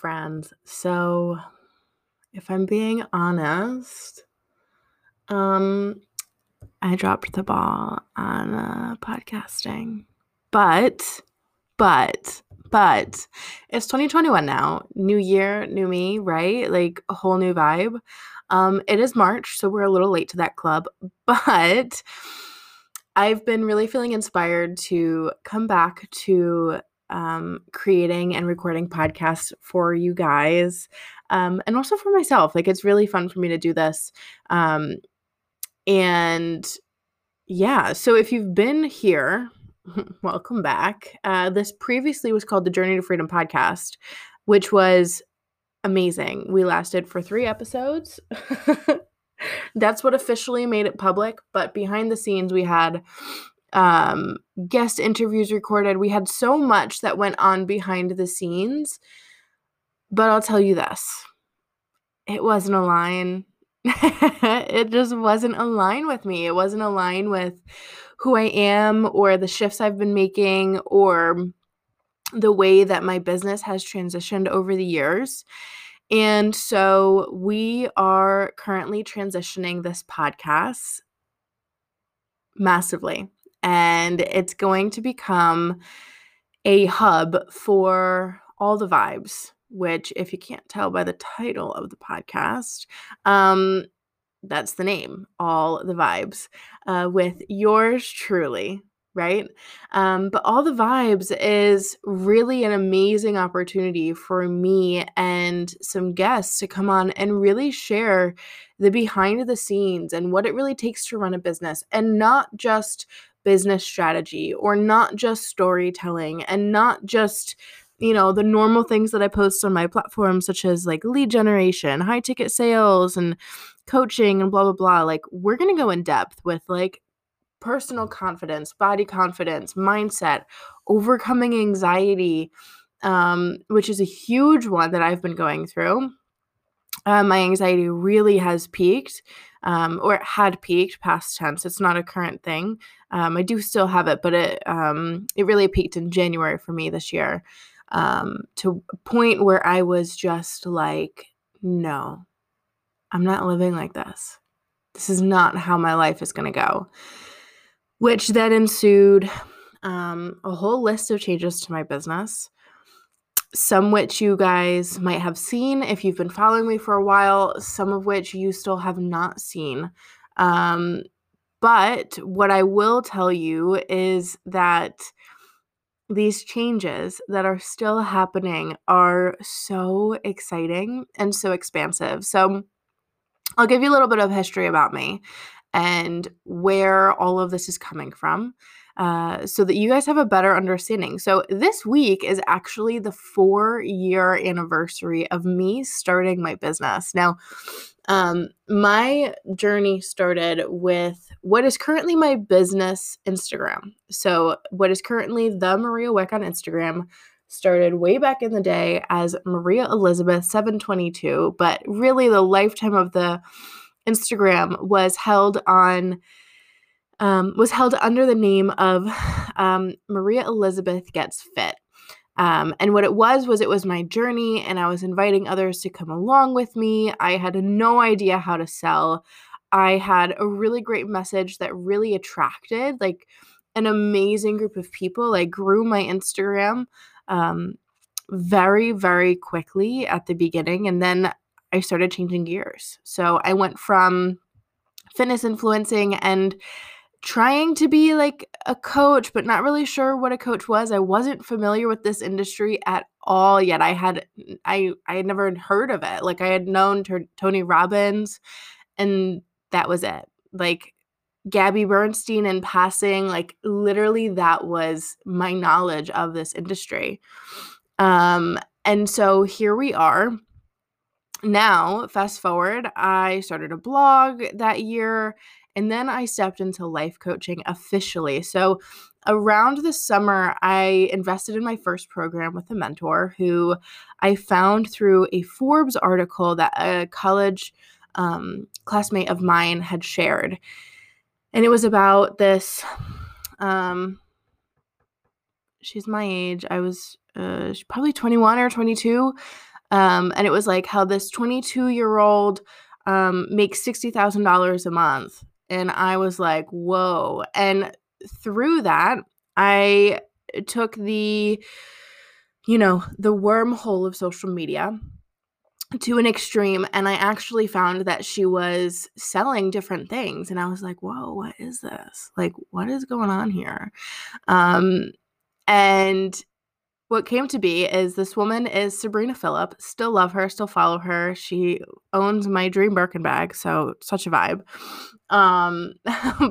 friends. So, if I'm being honest, um, I dropped the ball on uh, podcasting, but, but, but it's 2021 now. New year, new me, right? Like a whole new vibe. Um, it is March, so we're a little late to that club, but I've been really feeling inspired to come back to um, creating and recording podcasts for you guys um, and also for myself. Like, it's really fun for me to do this. Um, and yeah, so if you've been here, welcome back. Uh, this previously was called the Journey to Freedom podcast, which was amazing. We lasted for three episodes. That's what officially made it public, but behind the scenes, we had um, guest interviews recorded. We had so much that went on behind the scenes. But I'll tell you this it wasn't a line. it just wasn't aligned with me. It wasn't aligned with who I am or the shifts I've been making or the way that my business has transitioned over the years. And so we are currently transitioning this podcast massively and it's going to become a hub for all the vibes which if you can't tell by the title of the podcast um that's the name all the vibes uh, with yours truly right? Um, but all the vibes is really an amazing opportunity for me and some guests to come on and really share the behind the scenes and what it really takes to run a business and not just business strategy or not just storytelling and not just you know the normal things that i post on my platform such as like lead generation high ticket sales and coaching and blah blah blah like we're going to go in depth with like personal confidence body confidence mindset overcoming anxiety um, which is a huge one that i've been going through uh, my anxiety really has peaked um, or it had peaked past tense it's not a current thing um, i do still have it but it um, it really peaked in january for me this year um, to a point where i was just like no i'm not living like this. This is not how my life is going to go. Which then ensued um, a whole list of changes to my business some which you guys might have seen if you've been following me for a while, some of which you still have not seen. Um, but what I will tell you is that these changes that are still happening are so exciting and so expansive. So, I'll give you a little bit of history about me and where all of this is coming from uh, so that you guys have a better understanding. So, this week is actually the four year anniversary of me starting my business. Now, um, my journey started with what is currently my business Instagram. So, what is currently the Maria Wik on Instagram started way back in the day as Maria Elizabeth 722, but really the lifetime of the Instagram was held on um, was held under the name of um, Maria Elizabeth Gets Fit. Um, and what it was was it was my journey, and I was inviting others to come along with me. I had no idea how to sell. I had a really great message that really attracted like an amazing group of people. I grew my Instagram um, very, very quickly at the beginning, and then I started changing gears. So I went from fitness influencing and trying to be like a coach, but not really sure what a coach was. I wasn't familiar with this industry at all yet. I had I I had never heard of it. Like I had known t- Tony Robbins, and that was it. Like Gabby Bernstein in passing, like literally that was my knowledge of this industry. Um, and so here we are. Now, fast forward, I started a blog that year and then I stepped into life coaching officially. So around the summer, I invested in my first program with a mentor who I found through a Forbes article that a college um, classmate of mine had shared. And it was about this. Um, she's my age. I was uh, probably 21 or 22. Um, and it was like how this 22 year old um, makes $60,000 a month. And I was like, whoa. And through that, I took the, you know, the wormhole of social media to an extreme and i actually found that she was selling different things and i was like whoa what is this like what is going on here um and what came to be is this woman is Sabrina Philipp. Still love her, still follow her. She owns my dream Birkin bag, so such a vibe. Um,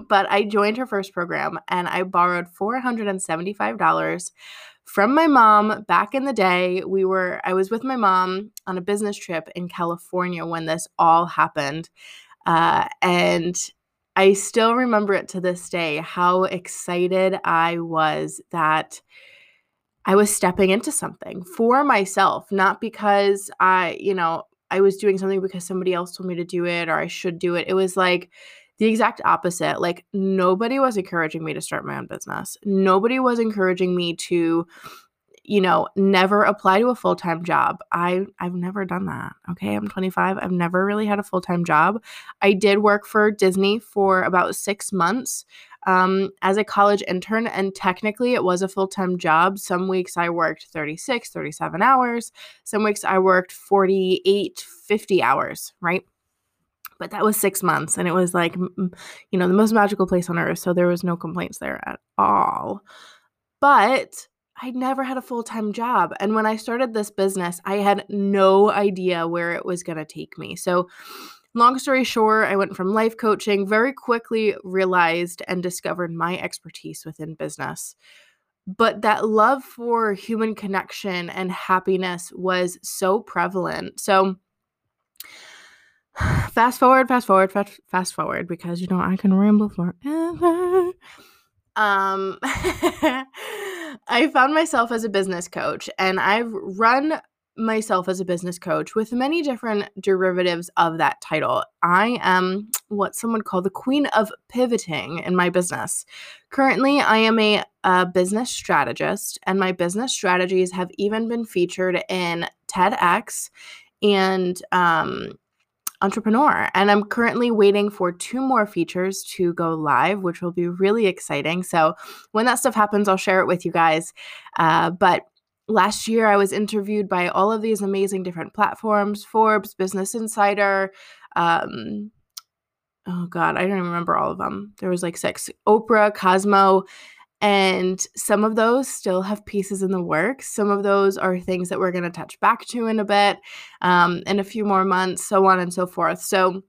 but I joined her first program and I borrowed $475 from my mom back in the day. We were I was with my mom on a business trip in California when this all happened. Uh, and I still remember it to this day how excited I was that I was stepping into something for myself, not because I, you know, I was doing something because somebody else told me to do it or I should do it. It was like the exact opposite. Like nobody was encouraging me to start my own business. Nobody was encouraging me to you know, never apply to a full-time job. I I've never done that. Okay? I'm 25. I've never really had a full-time job. I did work for Disney for about 6 months um, as a college intern, and technically it was a full time job. Some weeks I worked 36, 37 hours. Some weeks I worked 48, 50 hours, right? But that was six months, and it was like, you know, the most magical place on earth. So there was no complaints there at all. But I never had a full time job. And when I started this business, I had no idea where it was going to take me. So, Long story short, I went from life coaching, very quickly realized and discovered my expertise within business. But that love for human connection and happiness was so prevalent. So, fast forward, fast forward, fast, fast forward, because you know I can ramble forever. Um, I found myself as a business coach, and I've run myself as a business coach with many different derivatives of that title. I am what some would call the queen of pivoting in my business. Currently, I am a, a business strategist, and my business strategies have even been featured in TEDx and um, entrepreneur. And I'm currently waiting for two more features to go live, which will be really exciting. So when that stuff happens, I'll share it with you guys. Uh, but last year I was interviewed by all of these amazing different platforms Forbes, Business Insider. Um, oh, God, I don't even remember all of them. There was like six Oprah, Cosmo. And some of those still have pieces in the works. Some of those are things that we're going to touch back to in a bit, um, in a few more months, so on and so forth. So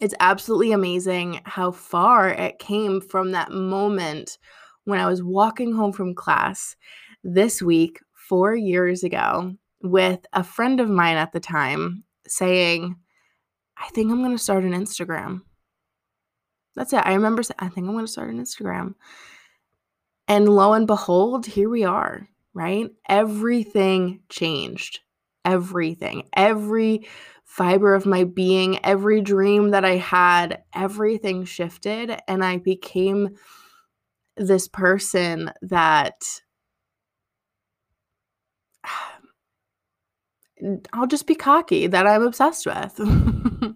it's absolutely amazing how far it came from that moment when I was walking home from class this week four years ago with a friend of mine at the time saying, I think I'm going to start an Instagram. That's it. I remember saying, I think I'm going to start an Instagram. And lo and behold, here we are, right? Everything changed. Everything. Every fiber of my being, every dream that I had, everything shifted. And I became this person that I'll just be cocky that I'm obsessed with.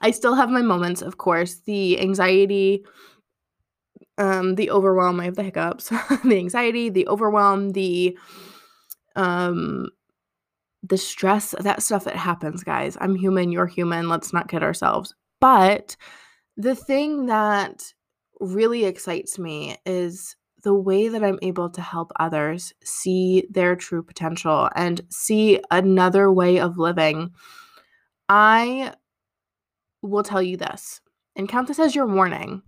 I still have my moments, of course, the anxiety, um, the overwhelm, I have the hiccups, the anxiety, the overwhelm, the um the stress, that stuff that happens, guys. I'm human, you're human, let's not kid ourselves. But the thing that really excites me is the way that I'm able to help others see their true potential and see another way of living, I will tell you this and count this as your warning.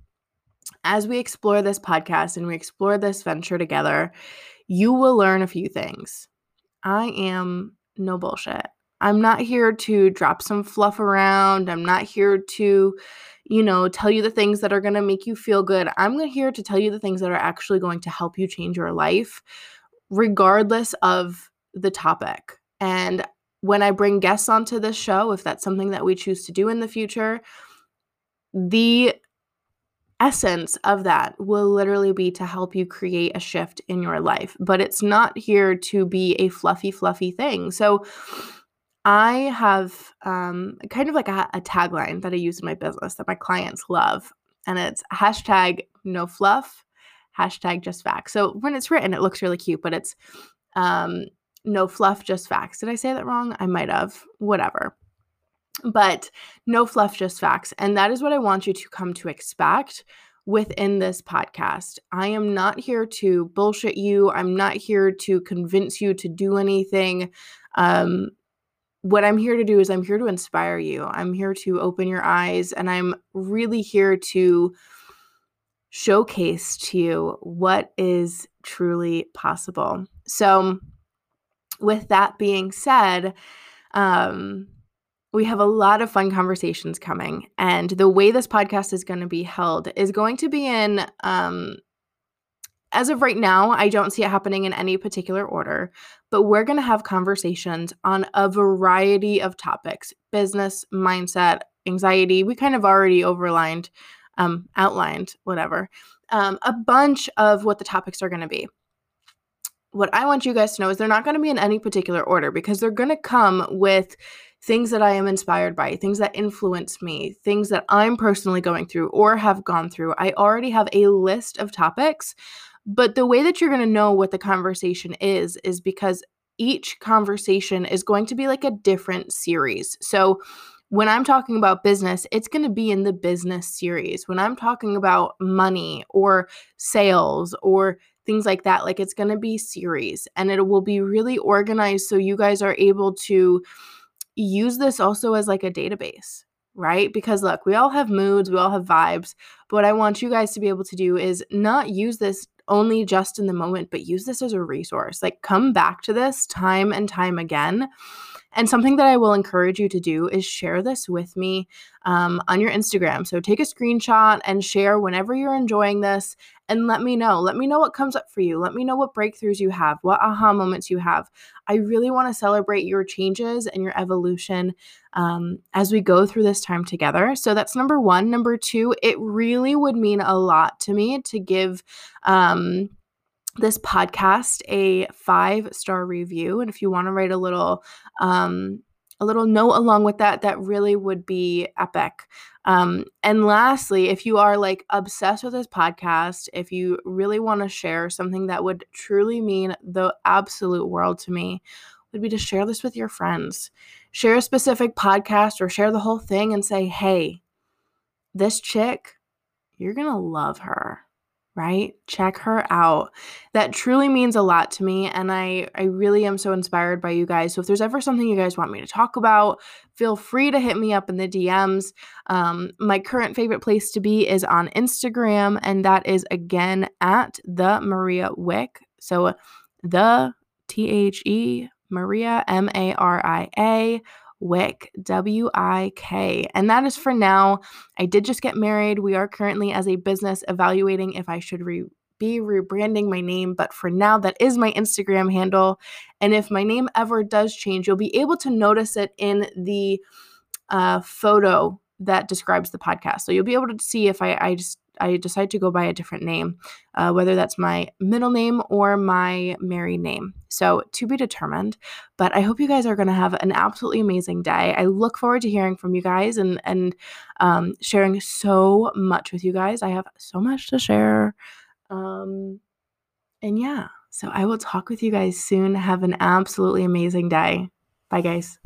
As we explore this podcast and we explore this venture together, you will learn a few things. I am no bullshit. I'm not here to drop some fluff around. I'm not here to you know, tell you the things that are going to make you feel good. I'm here to tell you the things that are actually going to help you change your life, regardless of the topic. And when I bring guests onto this show, if that's something that we choose to do in the future, the essence of that will literally be to help you create a shift in your life. But it's not here to be a fluffy, fluffy thing. So, I have um, kind of like a, a tagline that I use in my business that my clients love, and it's hashtag no fluff, hashtag just facts. So when it's written, it looks really cute, but it's um, no fluff, just facts. Did I say that wrong? I might have. Whatever. But no fluff, just facts. And that is what I want you to come to expect within this podcast. I am not here to bullshit you. I'm not here to convince you to do anything. Um, what I'm here to do is I'm here to inspire you. I'm here to open your eyes, and I'm really here to showcase to you what is truly possible. So, with that being said, um, we have a lot of fun conversations coming. And the way this podcast is going to be held is going to be in, um, as of right now, I don't see it happening in any particular order, but we're going to have conversations on a variety of topics business, mindset, anxiety. We kind of already overlined, um, outlined, whatever, um, a bunch of what the topics are going to be what I want you guys to know is they're not going to be in any particular order because they're going to come with things that I am inspired by, things that influence me, things that I'm personally going through or have gone through. I already have a list of topics, but the way that you're going to know what the conversation is is because each conversation is going to be like a different series. So when I'm talking about business, it's going to be in the business series. When I'm talking about money or sales or things like that, like it's going to be series and it will be really organized so you guys are able to use this also as like a database, right? Because look, we all have moods, we all have vibes. But what I want you guys to be able to do is not use this only just in the moment, but use this as a resource. Like come back to this time and time again and something that I will encourage you to do is share this with me um, on your Instagram. So take a screenshot and share whenever you're enjoying this and let me know. Let me know what comes up for you. Let me know what breakthroughs you have, what aha moments you have. I really want to celebrate your changes and your evolution um, as we go through this time together. So that's number one. Number two, it really would mean a lot to me to give. Um, this podcast a five star review and if you want to write a little um a little note along with that that really would be epic. Um and lastly if you are like obsessed with this podcast if you really want to share something that would truly mean the absolute world to me would be to share this with your friends. Share a specific podcast or share the whole thing and say hey this chick you're gonna love her right? Check her out. That truly means a lot to me and I I really am so inspired by you guys. So if there's ever something you guys want me to talk about, feel free to hit me up in the DMs. Um, my current favorite place to be is on Instagram and that is again at the Maria Wik. So the T H E Maria M A R I A Wik, W I K. And that is for now. I did just get married. We are currently, as a business, evaluating if I should re- be rebranding my name, but for now, that is my Instagram handle. And if my name ever does change, you'll be able to notice it in the uh, photo that describes the podcast. So you'll be able to see if I, I just I decide to go by a different name, uh, whether that's my middle name or my married name. So to be determined. But I hope you guys are going to have an absolutely amazing day. I look forward to hearing from you guys and and um, sharing so much with you guys. I have so much to share. Um, and yeah, so I will talk with you guys soon. Have an absolutely amazing day. Bye, guys.